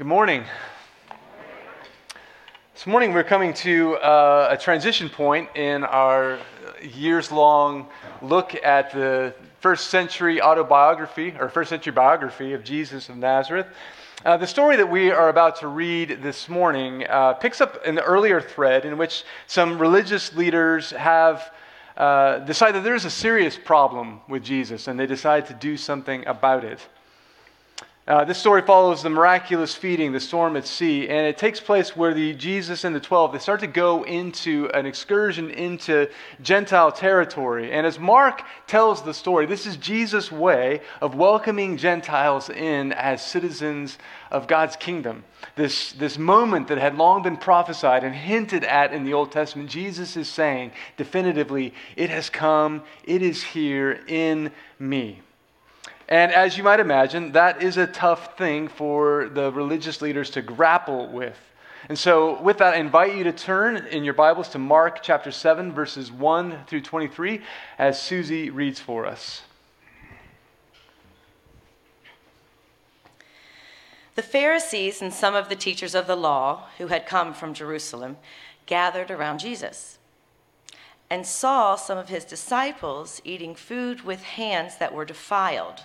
Good morning. This morning we're coming to uh, a transition point in our years long look at the first century autobiography or first century biography of Jesus of Nazareth. Uh, the story that we are about to read this morning uh, picks up an earlier thread in which some religious leaders have uh, decided there's a serious problem with Jesus and they decide to do something about it. Uh, this story follows the miraculous feeding, the storm at sea, and it takes place where the Jesus and the twelve they start to go into an excursion into Gentile territory. And as Mark tells the story, this is Jesus' way of welcoming Gentiles in as citizens of God's kingdom. This, this moment that had long been prophesied and hinted at in the Old Testament, Jesus is saying definitively, It has come, it is here in me. And as you might imagine, that is a tough thing for the religious leaders to grapple with. And so, with that, I invite you to turn in your Bibles to Mark chapter 7, verses 1 through 23, as Susie reads for us. The Pharisees and some of the teachers of the law who had come from Jerusalem gathered around Jesus and saw some of his disciples eating food with hands that were defiled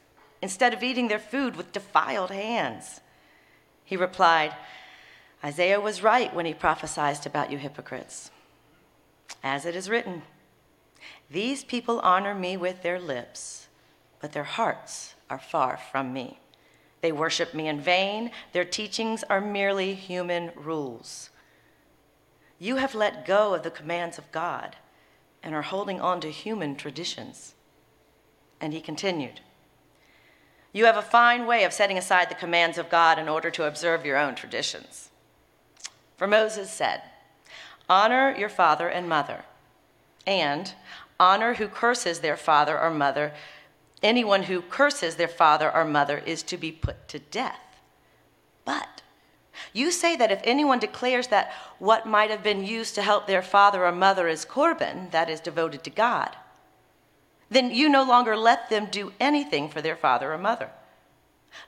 Instead of eating their food with defiled hands. He replied, Isaiah was right when he prophesied about you hypocrites. As it is written, These people honor me with their lips, but their hearts are far from me. They worship me in vain. Their teachings are merely human rules. You have let go of the commands of God and are holding on to human traditions. And he continued, you have a fine way of setting aside the commands of God in order to observe your own traditions. For Moses said, Honor your father and mother, and honor who curses their father or mother. Anyone who curses their father or mother is to be put to death. But you say that if anyone declares that what might have been used to help their father or mother is korban, that is devoted to God, then you no longer let them do anything for their father or mother.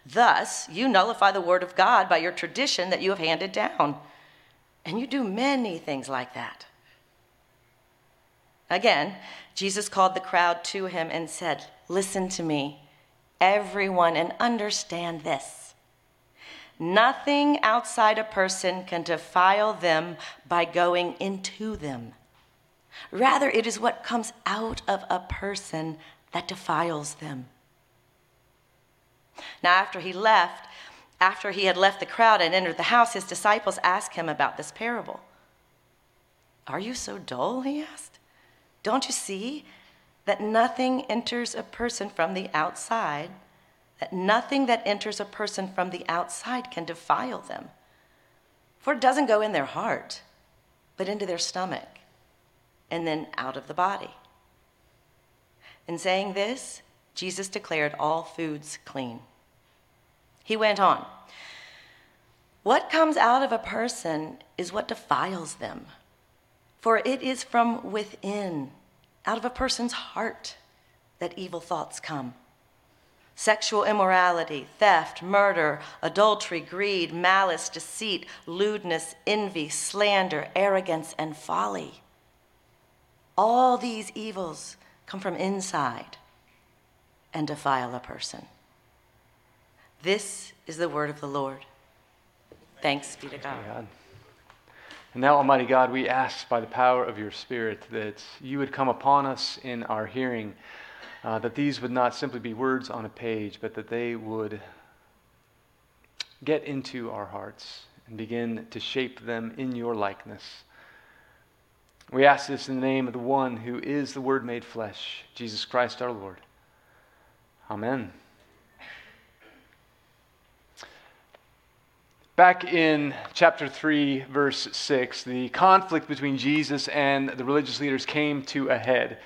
Thus, you nullify the word of God by your tradition that you have handed down. And you do many things like that. Again, Jesus called the crowd to him and said, Listen to me, everyone, and understand this. Nothing outside a person can defile them by going into them. Rather, it is what comes out of a person that defiles them. Now, after he left, after he had left the crowd and entered the house, his disciples asked him about this parable. Are you so dull? He asked. Don't you see that nothing enters a person from the outside, that nothing that enters a person from the outside can defile them? For it doesn't go in their heart, but into their stomach and then out of the body. In saying this, Jesus declared all foods clean. He went on What comes out of a person is what defiles them, for it is from within, out of a person's heart, that evil thoughts come. Sexual immorality, theft, murder, adultery, greed, malice, deceit, lewdness, envy, slander, arrogance, and folly. All these evils come from inside and defile a person. This is the word of the Lord. Thanks be to God. God. And now, Almighty God, we ask by the power of your Spirit that you would come upon us in our hearing, uh, that these would not simply be words on a page, but that they would get into our hearts and begin to shape them in your likeness. We ask this in the name of the one who is the Word made flesh, Jesus Christ our Lord. Amen. Back in chapter 3, verse 6, the conflict between Jesus and the religious leaders came to a head.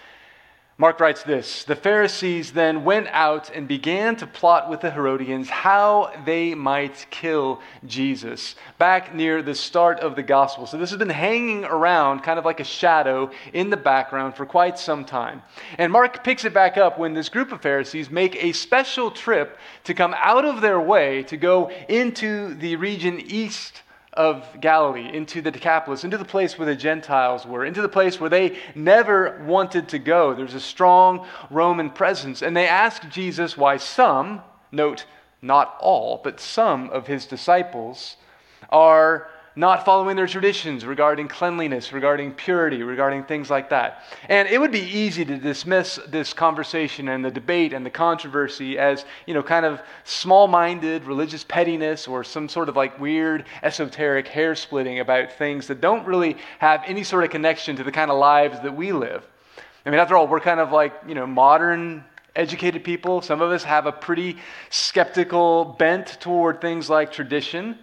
Mark writes this The Pharisees then went out and began to plot with the Herodians how they might kill Jesus, back near the start of the gospel. So this has been hanging around kind of like a shadow in the background for quite some time. And Mark picks it back up when this group of Pharisees make a special trip to come out of their way to go into the region east of Galilee, into the Decapolis, into the place where the Gentiles were, into the place where they never wanted to go. There's a strong Roman presence. And they asked Jesus why some, note, not all, but some of his disciples are not following their traditions regarding cleanliness, regarding purity, regarding things like that. And it would be easy to dismiss this conversation and the debate and the controversy as, you know, kind of small minded religious pettiness or some sort of like weird esoteric hair splitting about things that don't really have any sort of connection to the kind of lives that we live. I mean, after all, we're kind of like, you know, modern educated people. Some of us have a pretty skeptical bent toward things like tradition.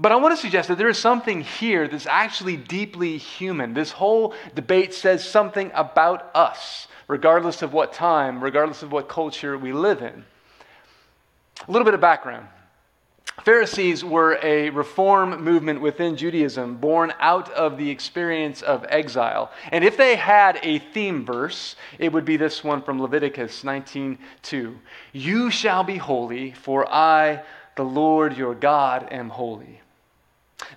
But I want to suggest that there is something here that's actually deeply human. This whole debate says something about us, regardless of what time, regardless of what culture we live in. A little bit of background. Pharisees were a reform movement within Judaism born out of the experience of exile. And if they had a theme verse, it would be this one from Leviticus 19:2. You shall be holy, for I, the Lord your God, am holy.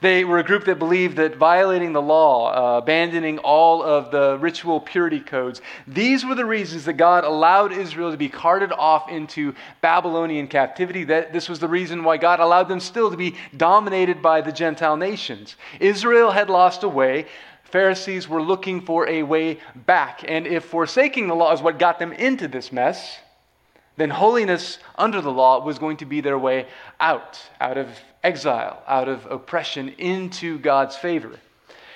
They were a group that believed that violating the law, uh, abandoning all of the ritual purity codes, these were the reasons that God allowed Israel to be carted off into Babylonian captivity. That this was the reason why God allowed them still to be dominated by the Gentile nations. Israel had lost a way. Pharisees were looking for a way back. And if forsaking the law is what got them into this mess, then holiness under the law was going to be their way out, out of exile, out of oppression, into God's favor.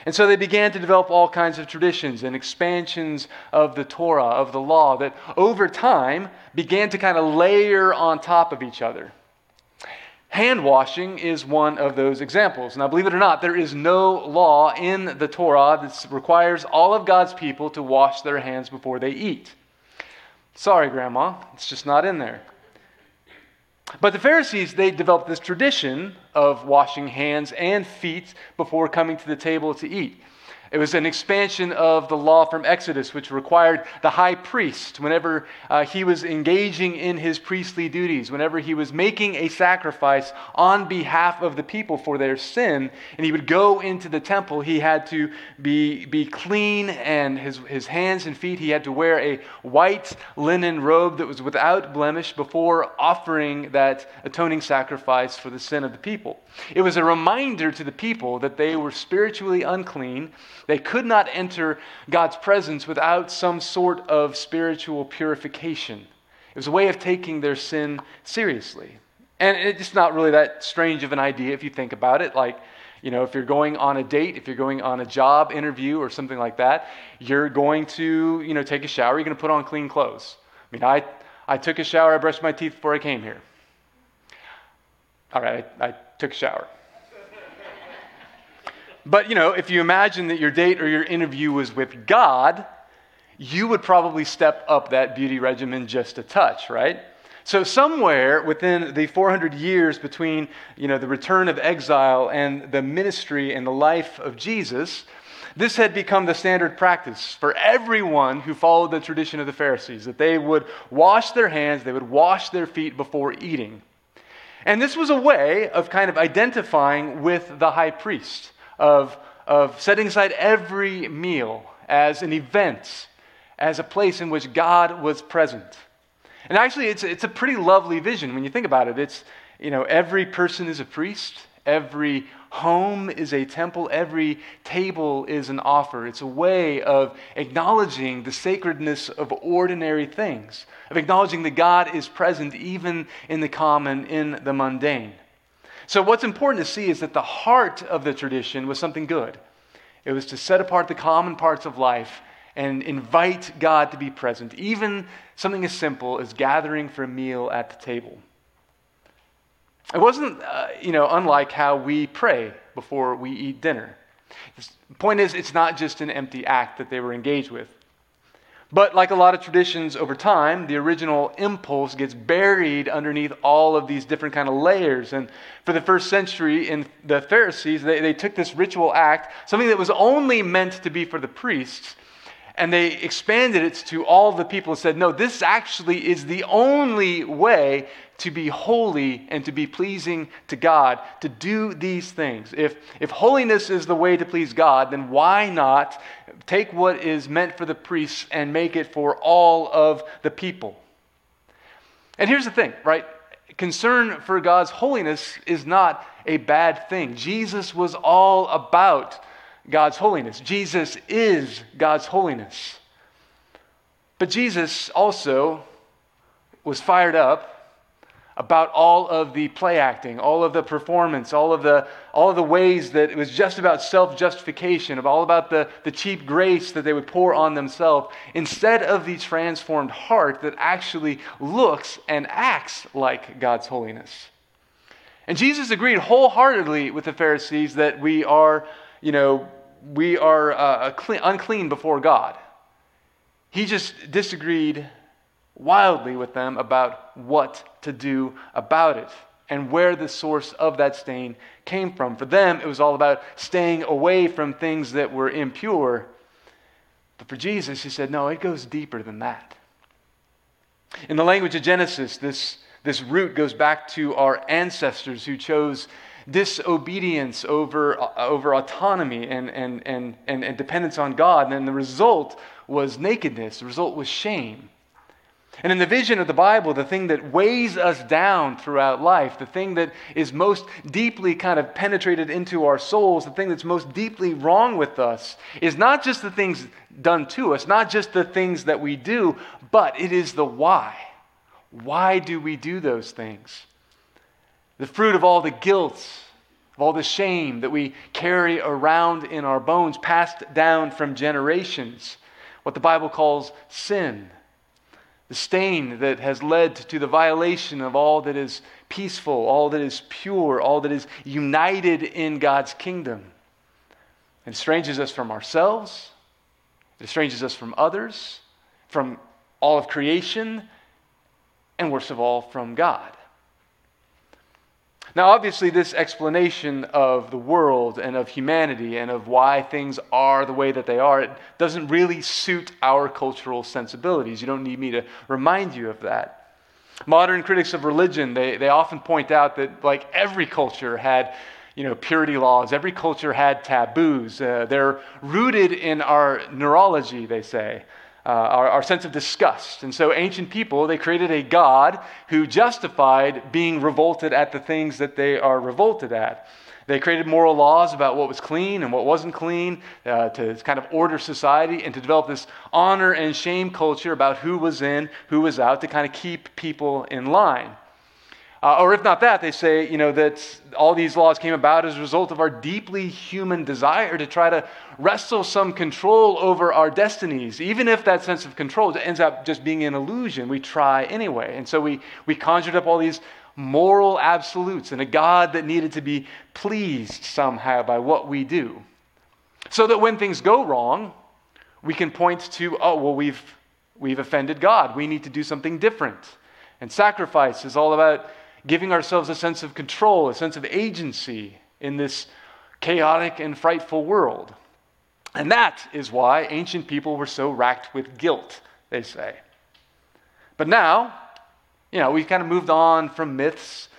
And so they began to develop all kinds of traditions and expansions of the Torah, of the law, that over time began to kind of layer on top of each other. Hand washing is one of those examples. Now, believe it or not, there is no law in the Torah that requires all of God's people to wash their hands before they eat. Sorry, Grandma, it's just not in there. But the Pharisees, they developed this tradition of washing hands and feet before coming to the table to eat. It was an expansion of the law from Exodus, which required the high priest, whenever uh, he was engaging in his priestly duties, whenever he was making a sacrifice on behalf of the people for their sin, and he would go into the temple, he had to be, be clean, and his, his hands and feet, he had to wear a white linen robe that was without blemish before offering that atoning sacrifice for the sin of the people. It was a reminder to the people that they were spiritually unclean they could not enter God's presence without some sort of spiritual purification. It was a way of taking their sin seriously. And it's not really that strange of an idea if you think about it. Like, you know, if you're going on a date, if you're going on a job interview or something like that, you're going to, you know, take a shower, you're going to put on clean clothes. I mean, I, I took a shower, I brushed my teeth before I came here. All right, I, I took a shower. But, you know, if you imagine that your date or your interview was with God, you would probably step up that beauty regimen just a touch, right? So somewhere within the 400 years between, you know, the return of exile and the ministry and the life of Jesus, this had become the standard practice for everyone who followed the tradition of the Pharisees that they would wash their hands, they would wash their feet before eating. And this was a way of kind of identifying with the high priest of, of setting aside every meal as an event, as a place in which God was present. And actually, it's, it's a pretty lovely vision when you think about it. It's, you know, every person is a priest, every home is a temple, every table is an offer. It's a way of acknowledging the sacredness of ordinary things, of acknowledging that God is present even in the common, in the mundane. So, what's important to see is that the heart of the tradition was something good. It was to set apart the common parts of life and invite God to be present, even something as simple as gathering for a meal at the table. It wasn't, uh, you know, unlike how we pray before we eat dinner. The point is, it's not just an empty act that they were engaged with. But like a lot of traditions over time, the original impulse gets buried underneath all of these different kind of layers. And for the first century in the Pharisees, they, they took this ritual act, something that was only meant to be for the priests, and they expanded it to all the people and said, no, this actually is the only way to be holy and to be pleasing to God, to do these things. If, if holiness is the way to please God, then why not take what is meant for the priests and make it for all of the people? And here's the thing, right? Concern for God's holiness is not a bad thing. Jesus was all about God's holiness. Jesus is God's holiness. But Jesus also was fired up about all of the play acting, all of the performance, all of the, all of the ways that it was just about self justification, of all about the, the cheap grace that they would pour on themselves, instead of the transformed heart that actually looks and acts like God's holiness. And Jesus agreed wholeheartedly with the Pharisees that we are, you know, we are uh, unclean before God. He just disagreed wildly with them about what to do about it and where the source of that stain came from. For them, it was all about staying away from things that were impure. But for Jesus, he said, no, it goes deeper than that. In the language of Genesis, this, this root goes back to our ancestors who chose disobedience over, uh, over autonomy and, and, and, and, and dependence on God. And the result was nakedness, the result was shame. And in the vision of the Bible, the thing that weighs us down throughout life, the thing that is most deeply kind of penetrated into our souls, the thing that's most deeply wrong with us, is not just the things done to us, not just the things that we do, but it is the why. Why do we do those things? The fruit of all the guilt, of all the shame that we carry around in our bones, passed down from generations, what the Bible calls sin the stain that has led to the violation of all that is peaceful, all that is pure, all that is united in God's kingdom. It estranges us from ourselves, it estranges us from others, from all of creation, and worst of all, from God. Now, obviously, this explanation of the world and of humanity and of why things are the way that they are, it doesn't really suit our cultural sensibilities. You don't need me to remind you of that. Modern critics of religion, they, they often point out that, like, every culture had you know, purity laws. Every culture had taboos. Uh, they're rooted in our neurology, they say uh, our, our sense of disgust. And so, ancient people, they created a God who justified being revolted at the things that they are revolted at. They created moral laws about what was clean and what wasn't clean uh, to kind of order society and to develop this honor and shame culture about who was in, who was out, to kind of keep people in line. Uh, or if not that, they say, you know, that all these laws came about as a result of our deeply human desire to try to wrestle some control over our destinies. Even if that sense of control ends up just being an illusion, we try anyway. And so we, we conjured up all these moral absolutes and a God that needed to be pleased somehow by what we do. So that when things go wrong, we can point to, oh, well, we've, we've offended God. We need to do something different. And sacrifice is all about giving ourselves a sense of control, a sense of agency in this chaotic and frightful world. And that is why ancient people were so racked with guilt, they say. But now, you know, we've kind of moved on from myths.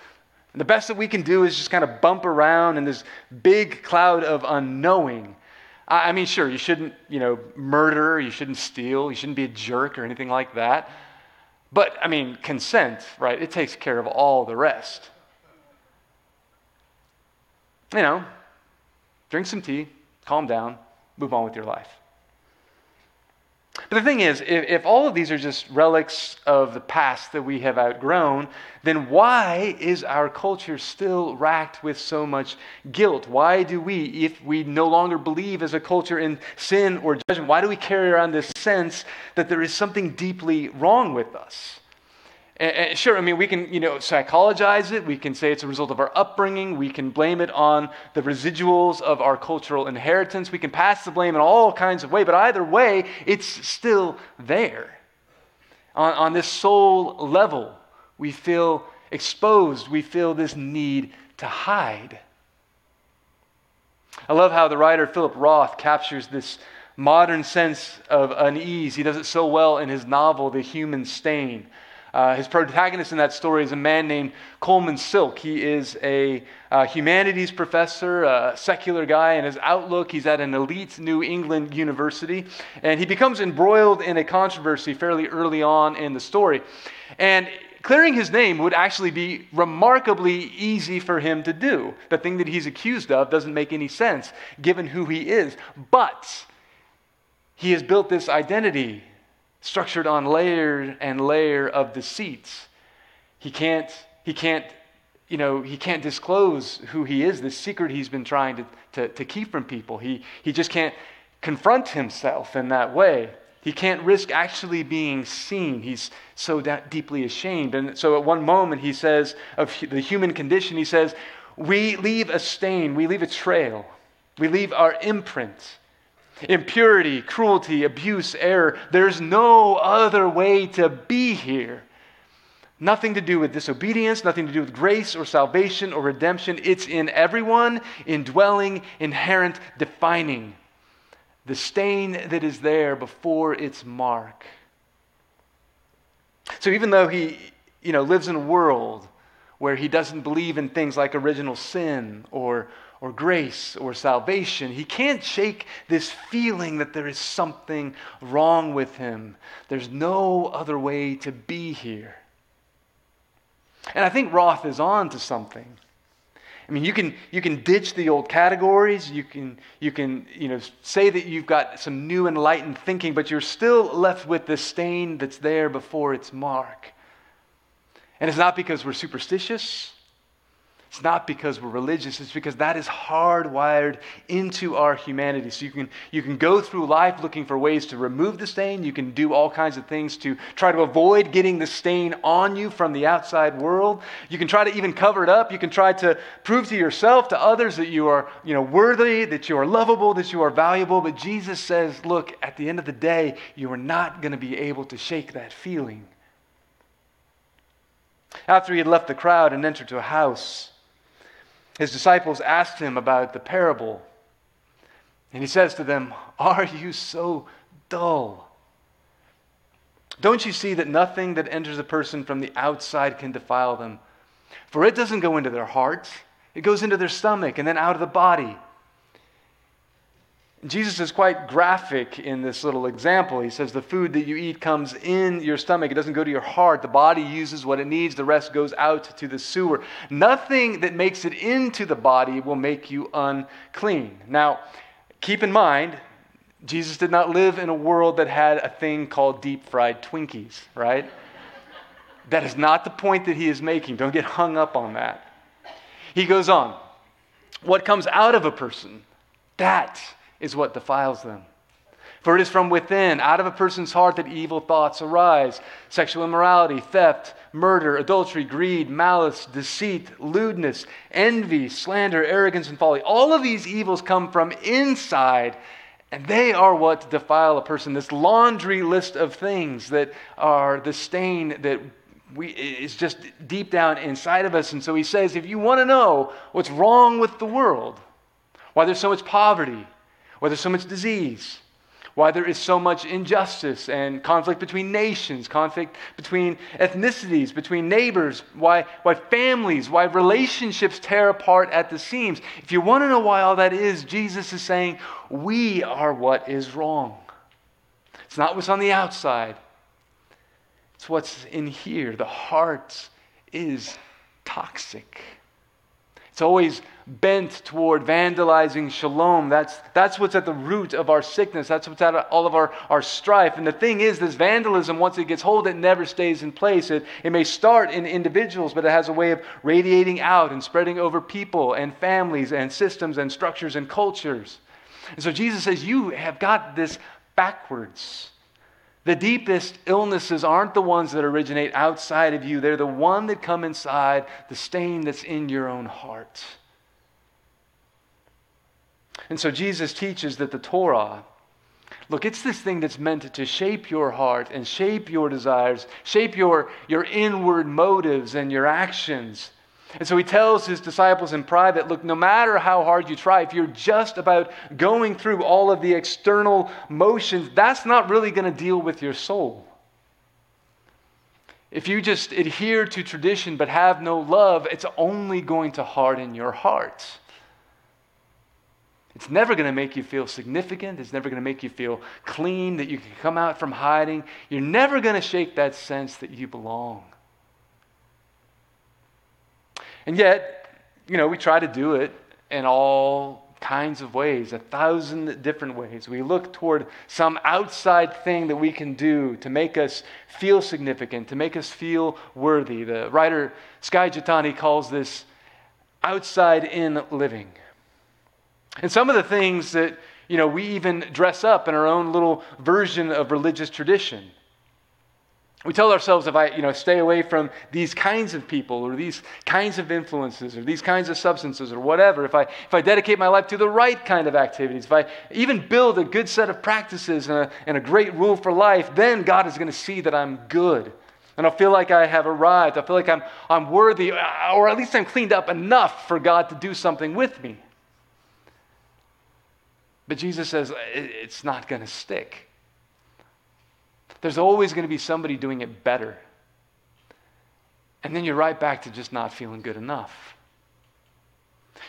And the best that we can do is just kind of bump around in this big cloud of unknowing. I mean, sure, you shouldn't, you know, murder, you shouldn't steal, you shouldn't be a jerk or anything like that. But, I mean, consent, right? It takes care of all the rest. You know, drink some tea, calm down, move on with your life. But the thing is, if, if, all of these are just relics of the past that we have outgrown, then why is our culture still racked with so much guilt? Why do we, if we no longer believe as a culture in sin or judgment, why do we carry around this sense that there is something deeply wrong with us? And, sure, I mean, we can, you know, psychologize it. We can say it's a result of our upbringing. We can blame it on the residuals of our cultural inheritance. We can pass the blame in all kinds of ways. But either way, it's still there. On, on this soul level, we feel exposed. We feel this need to hide. I love how the writer Philip Roth captures this modern sense of unease. He does it so well in his novel, The Human Stain. Uh, his protagonist in that story is a man named Coleman Silk. He is a uh, humanities professor, a secular guy, and his outlook, he's at an elite New England university. And he becomes embroiled in a controversy fairly early on in the story. And clearing his name would actually be remarkably easy for him to do. The thing that he's accused of doesn't make any sense given who he is. But he has built this identity structured on layer and layer of deceits. He can't, he can't, you know, he can't disclose who he is, the secret he's been trying to, to, to keep from people. He, he just can't confront himself in that way. He can't risk actually being seen. He's so deeply ashamed. And so at one moment, he says of the human condition, he says, We leave a stain, we leave a trail, we leave our imprint impurity, cruelty, abuse, error. There's no other way to be here. Nothing to do with disobedience, nothing to do with grace or salvation or redemption. It's in everyone, indwelling, inherent, defining. The stain that is there before its mark. So even though he, you know, lives in a world where he doesn't believe in things like original sin or or grace or salvation. He can't shake this feeling that there is something wrong with him. There's no other way to be here. And I think Roth is on to something. I mean, you can, you can ditch the old categories. You can, you can you know, say that you've got some new enlightened thinking, but you're still left with the stain that's there before its mark. And it's not because we're superstitious. It's not because we're religious, it's because that is hardwired into our humanity. So you can, you can go through life looking for ways to remove the stain. You can do all kinds of things to try to avoid getting the stain on you from the outside world. You can try to even cover it up. You can try to prove to yourself, to others, that you are you know, worthy, that you are lovable, that you are valuable. But Jesus says, look, at the end of the day, you are not going to be able to shake that feeling. After he had left the crowd and entered a house, his disciples asked him about the parable. And he says to them, Are you so dull? Don't you see that nothing that enters a person from the outside can defile them? For it doesn't go into their hearts, it goes into their stomach and then out of the body. Jesus is quite graphic in this little example. He says the food that you eat comes in your stomach, it doesn't go to your heart. The body uses what it needs, the rest goes out to the sewer. Nothing that makes it into the body will make you unclean. Now, keep in mind, Jesus did not live in a world that had a thing called deep fried Twinkies, right? that is not the point that he is making. Don't get hung up on that. He goes on. What comes out of a person, that is what defiles them. For it is from within, out of a person's heart, that evil thoughts arise sexual immorality, theft, murder, adultery, greed, malice, deceit, lewdness, envy, slander, arrogance, and folly. All of these evils come from inside, and they are what defile a person. This laundry list of things that are the stain that we, is just deep down inside of us. And so he says if you want to know what's wrong with the world, why there's so much poverty, why there's so much disease, why there is so much injustice and conflict between nations, conflict between ethnicities, between neighbors, why, why families, why relationships tear apart at the seams. If you want to know why all that is, Jesus is saying, we are what is wrong. It's not what's on the outside, it's what's in here. The heart is toxic. It's always bent toward vandalizing shalom. That's, that's what's at the root of our sickness. That's what's at all of our, our strife. And the thing is, this vandalism, once it gets hold, it never stays in place. It, it may start in individuals, but it has a way of radiating out and spreading over people and families and systems and structures and cultures. And so Jesus says, You have got this backwards. The deepest illnesses aren't the ones that originate outside of you, they're the one that come inside, the stain that's in your own heart. And so Jesus teaches that the Torah, look, it's this thing that's meant to shape your heart and shape your desires, shape your, your inward motives and your actions. And so he tells his disciples in private look, no matter how hard you try, if you're just about going through all of the external motions, that's not really going to deal with your soul. If you just adhere to tradition but have no love, it's only going to harden your heart. It's never going to make you feel significant. It's never going to make you feel clean, that you can come out from hiding. You're never going to shake that sense that you belong. And yet, you know, we try to do it in all kinds of ways, a thousand different ways. We look toward some outside thing that we can do to make us feel significant, to make us feel worthy. The writer Skye Jethani calls this outside in living. And some of the things that, you know, we even dress up in our own little version of religious tradition. We tell ourselves if I, you know, stay away from these kinds of people or these kinds of influences or these kinds of substances or whatever, if I, if I dedicate my life to the right kind of activities, if I even build a good set of practices and a, and a great rule for life, then God is going to see that I'm good. And I'll feel like I have arrived. I feel like I'm, I'm worthy, or at least I'm cleaned up enough for God to do something with me. But Jesus says it's not going to stick. There's always going to be somebody doing it better. And then you're right back to just not feeling good enough.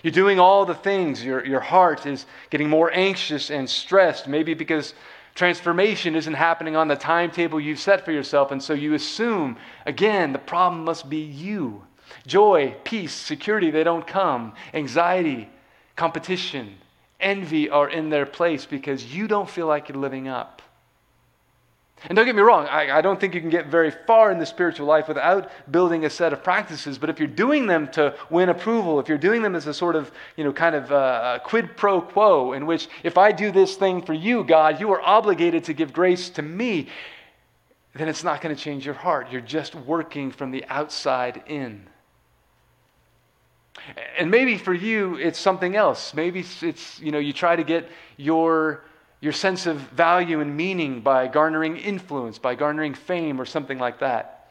You're doing all the things. Your, your heart is getting more anxious and stressed, maybe because transformation isn't happening on the timetable you've set for yourself. And so you assume, again, the problem must be you. Joy, peace, security, they don't come. Anxiety, competition, envy are in their place because you don't feel like you're living up. And don't get me wrong, I, I, don't think you can get very far in the spiritual life without building a set of practices. But if you're doing them to win approval, if you're doing them as a sort of, you know, kind of uh, quid pro quo, in which if I do this thing for you, God, you are obligated to give grace to me, then it's not going to change your heart. You're just working from the outside in. And maybe for you, it's something else. Maybe it's, you know, you try to get your, your sense of value and meaning by garnering influence, by garnering fame, or something like that.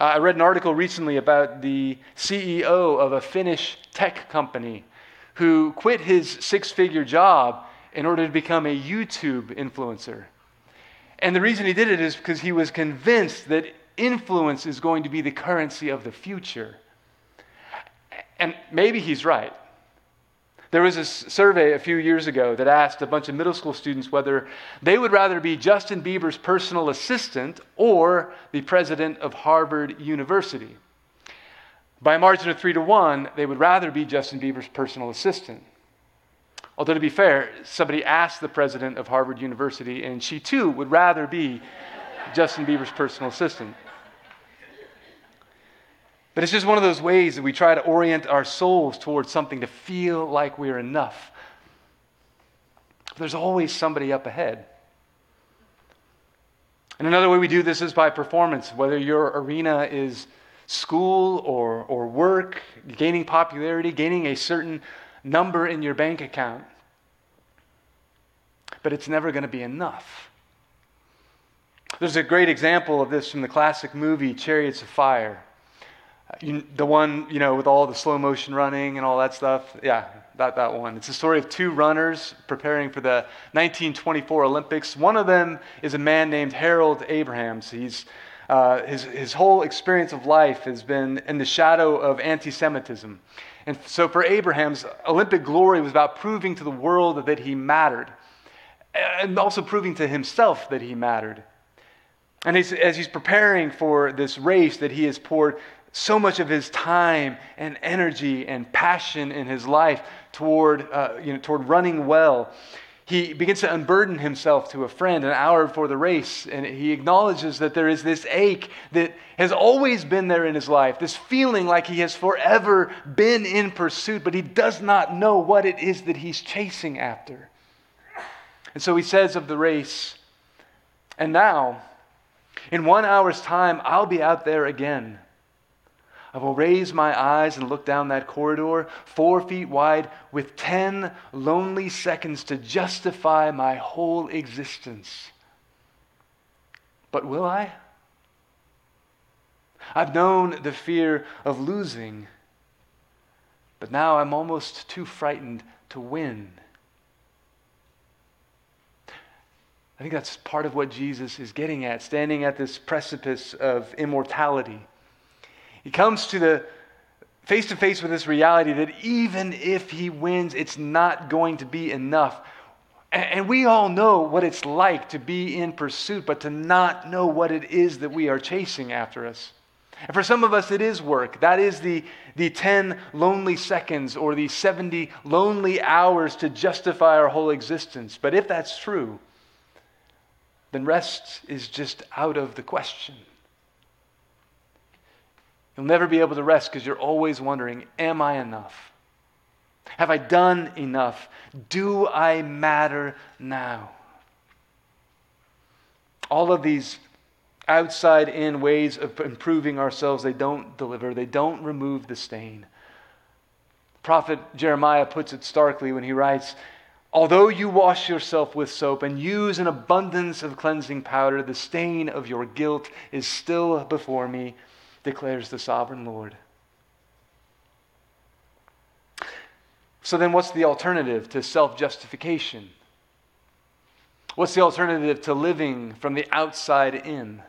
Uh, I read an article recently about the CEO of a Finnish tech company who quit his six figure job in order to become a YouTube influencer. And the reason he did it is because he was convinced that influence is going to be the currency of the future. And maybe he's right. There was a survey a few years ago that asked a bunch of middle school students whether they would rather be Justin Bieber's personal assistant or the president of Harvard University. By a margin of three to one, they would rather be Justin Bieber's personal assistant. Although, to be fair, somebody asked the president of Harvard University, and she too would rather be Justin Bieber's personal assistant. But it's just one of those ways that we try to orient our souls towards something to feel like we're enough. There's always somebody up ahead. And another way we do this is by performance, whether your arena is school or, or work, gaining popularity, gaining a certain number in your bank account. But it's never going to be enough. There's a great example of this from the classic movie Chariots of Fire. You, the one, you know, with all the slow motion running and all that stuff. Yeah, that, that one. It's the story of two runners preparing for the 1924 Olympics. One of them is a man named Harold Abrahams. He's, uh, his, his whole experience of life has been in the shadow of anti Semitism. And so for Abrahams, Olympic glory was about proving to the world that he mattered, and also proving to himself that he mattered. And as he's preparing for this race that he has poured so much of his time and energy and passion in his life toward, uh, you know, toward running well. He begins to unburden himself to a friend an hour before the race, and he acknowledges that there is this ache that has always been there in his life, this feeling like he has forever been in pursuit, but he does not know what it is that he's chasing after. And so he says of the race, and now In one hour's time, I'll be out there again. I will raise my eyes and look down that corridor, four feet wide, with 10 lonely seconds to justify my whole existence. But will I? I've known the fear of losing, but now I'm almost too frightened to win. I think that's part of what Jesus is getting at, standing at this precipice of immortality. He comes to the face to face with this reality that even if he wins, it's not going to be enough. And we all know what it's like to be in pursuit, but to not know what it is that we are chasing after us. And for some of us, it is work. That is the, the 10 lonely seconds or the 70 lonely hours to justify our whole existence. But if that's true, then rest is just out of the question. You'll never be able to rest because you're always wondering Am I enough? Have I done enough? Do I matter now? All of these outside in ways of improving ourselves, they don't deliver, they don't remove the stain. Prophet Jeremiah puts it starkly when he writes, Although you wash yourself with soap and use an abundance of cleansing powder, the stain of your guilt is still before me declares the sovereign Lord. So, then what's the alternative to self justification? What's the alternative to living from the outside in?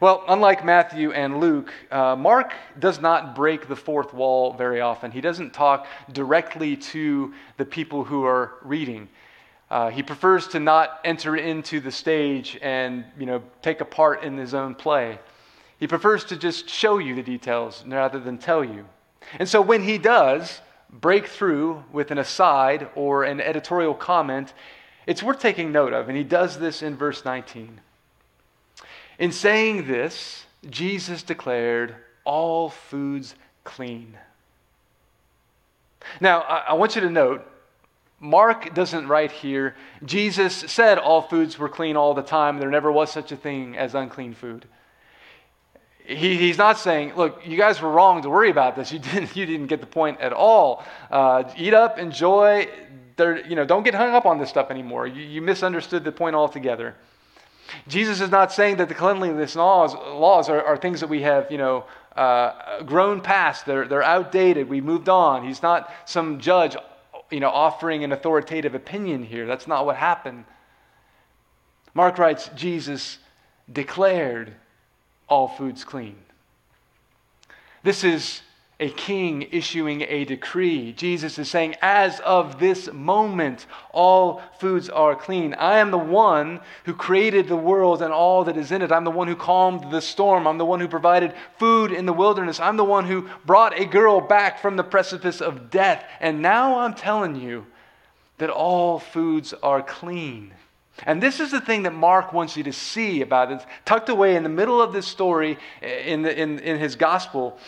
Well, unlike Matthew and Luke, uh, Mark does not break the fourth wall very often. He doesn't talk directly to the people who are reading. Uh, he prefers to not enter into the stage and you know, take a part in his own play. He prefers to just show you the details rather than tell you. And so when he does break through with an aside or an editorial comment, it's worth taking note of. And he does this in verse 19. In saying this, Jesus declared all foods clean. Now, I, I want you to note Mark doesn't write here, Jesus said all foods were clean all the time. There never was such a thing as unclean food. He, he's not saying, look, you guys were wrong to worry about this. You didn't, you didn't get the point at all. Uh, eat up, enjoy. There, you know, don't get hung up on this stuff anymore. You, you misunderstood the point altogether. Jesus is not saying that the cleanliness laws, laws are, are things that we have, you know, uh, grown past. They're, they're outdated. We moved on. He's not some judge you know, offering an authoritative opinion here. That's not what happened. Mark writes Jesus declared all foods clean. This is a king issuing a decree. Jesus is saying, As of this moment, all foods are clean. I am the one who created the world and all that is in it. I'm the one who calmed the storm. I'm the one who provided food in the wilderness. I'm the one who brought a girl back from the precipice of death. And now I'm telling you that all foods are clean. And this is the thing that Mark wants you to see about it. Tucked away in the middle of this story in, the, in, in his gospel,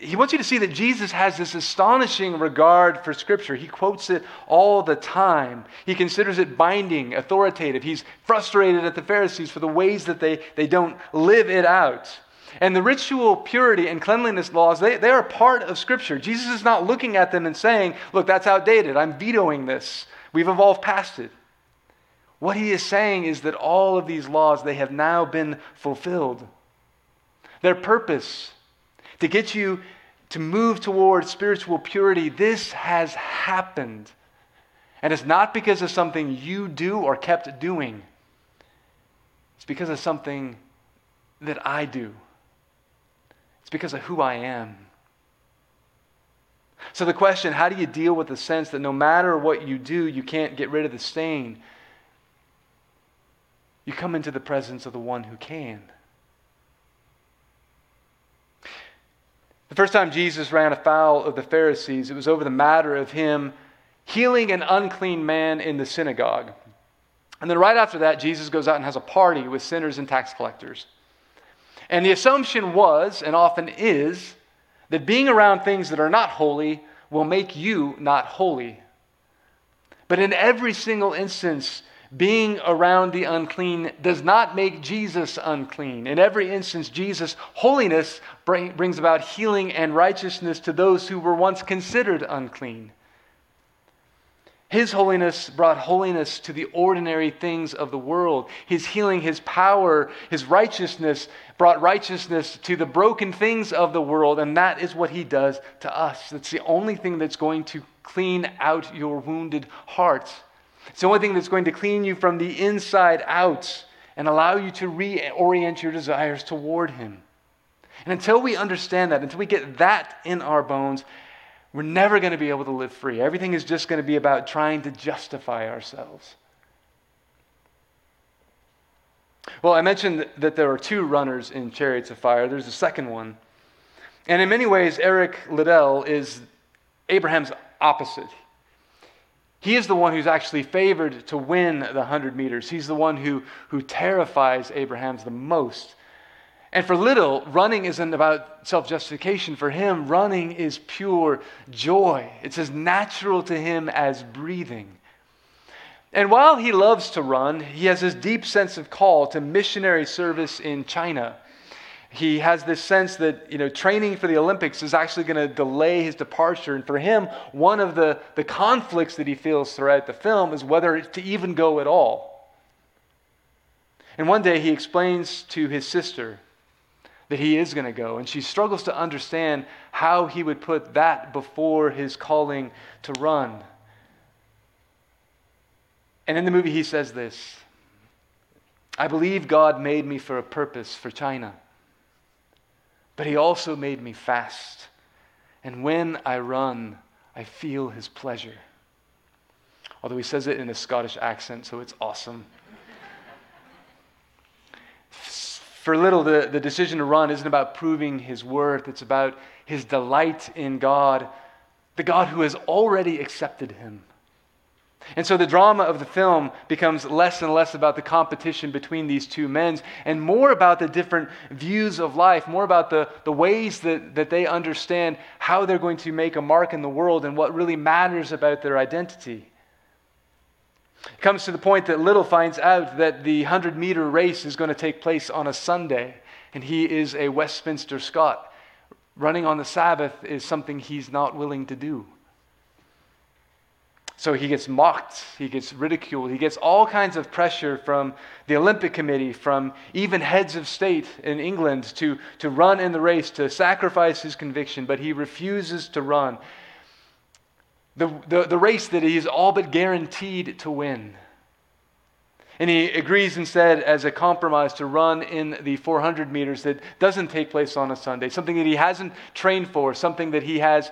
he wants you to see that Jesus has this astonishing regard for Scripture. He quotes it all the time. He considers it binding, authoritative. He's frustrated at the Pharisees for the ways that they, they don't live it out. And the ritual purity and cleanliness laws, they, they are part of Scripture. Jesus is not looking at them and saying, Look, that's outdated. I'm vetoing this. We've evolved past it. What he is saying is that all of these laws, they have now been fulfilled. Their purpose, to get you to move toward spiritual purity, this has happened. And it's not because of something you do or kept doing, it's because of something that I do. It's because of who I am. So, the question how do you deal with the sense that no matter what you do, you can't get rid of the stain? You come into the presence of the one who can. The first time Jesus ran afoul of the Pharisees, it was over the matter of him healing an unclean man in the synagogue. And then right after that, Jesus goes out and has a party with sinners and tax collectors. And the assumption was, and often is, that being around things that are not holy will make you not holy. But in every single instance, being around the unclean does not make Jesus unclean. In every instance, Jesus' holiness bring, brings about healing and righteousness to those who were once considered unclean. His holiness brought holiness to the ordinary things of the world. His healing, His power, His righteousness brought righteousness to the broken things of the world, and that is what He does to us. That's the only thing that's going to clean out your wounded heart. It's the only thing that's going to clean you from the inside out and allow you to reorient your desires toward Him. And until we understand that, until we get that in our bones, we're never going to be able to live free. Everything is just going to be about trying to justify ourselves. Well, I mentioned that there are two runners in Chariots of Fire. There's a second one. And in many ways, Eric Liddell is Abrahams' opposite. He is the one who's actually favored to win the 100 meters. He's the one who, who terrifies Abrahams the most. And for Liddell, running isn't about self justification. For him, running is pure joy. It's as natural to him as breathing. And while he loves to run, he has this deep sense of call to missionary service in China. He has this sense that you know, training for the Olympics is actually going to delay his departure. And for him, one of the, the conflicts that he feels throughout the film is whether to even go at all. And one day he explains to his sister that he is going to go. And she struggles to understand how he would put that before his calling to run. And in the movie, he says this I believe God made me for a purpose for China, but he also made me fast. And when I run, I feel his pleasure. Although he says it in a Scottish accent, so it's awesome. For Liddell, the, the decision to run isn't about proving his worth, it's about his delight in God, the God who has already accepted him. And so the drama of the film becomes less and less about the competition between these two men and more about the different views of life, more about the, the ways that, that they understand how they're going to make a mark in the world and what really matters about their identity. It comes to the point that Liddell finds out that the 100 meter race is going to take place on a Sunday, and he is a Westminster Scot. Running on the Sabbath is something he's not willing to do. So he gets mocked, he gets ridiculed, he gets all kinds of pressure from the Olympic Committee, from even heads of state in England to, to run in the race, to sacrifice his conviction, but he refuses to run the, the, the race that he is all but guaranteed to win. And he agrees instead, as a compromise, to run in the 400 meters that doesn't take place on a Sunday, something that he hasn't trained for, something that he has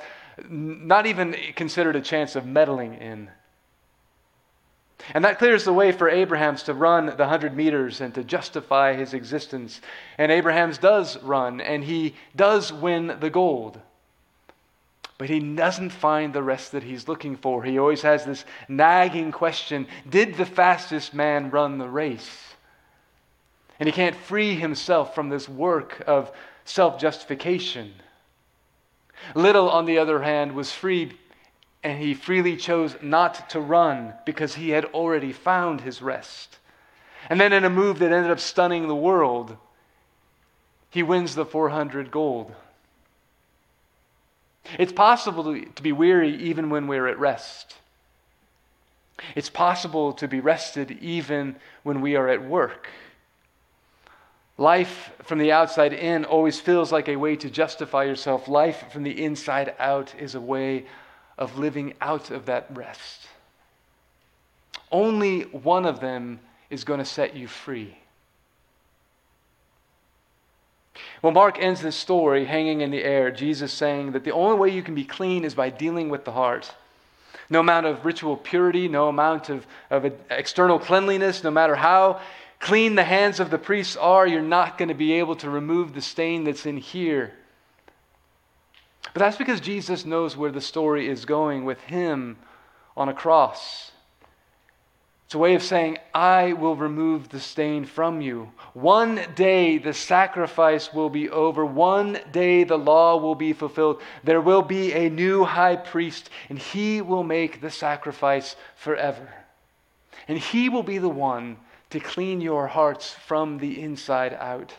not even considered a chance of medaling in. And that clears the way for Abrahams to run the 100 meters and to justify his existence. And Abrahams does run, and he does win the gold but he doesn't find the rest that he's looking for. He always has this nagging question Did the fastest man run the race? And he can't free himself from this work of self justification. Liddell, on the other hand, was freed and he freely chose not to run because he had already found his rest. And then, in a move that ended up stunning the world, he wins the 400 gold. It's possible to be weary even when we're at rest. It's possible to be rested even when we are at work. Life from the outside in always feels like a way to justify yourself. Life from the inside out is a way of living out of that rest. Only one of them is going to set you free. Well, Mark ends this story hanging in the air, Jesus saying that the only way you can be clean is by dealing with the heart. No amount of ritual purity, no amount of, of external cleanliness, no matter how clean the hands of the priests are, you're not going to be able to remove the stain that's in here. But that's because Jesus knows where the story is going with him on a cross. It's a way of saying, I will remove the stain from you. One day the sacrifice will be over. One day the law will be fulfilled. There will be a new high priest, and he will make the sacrifice forever. And He will be the one to clean your hearts from the inside out.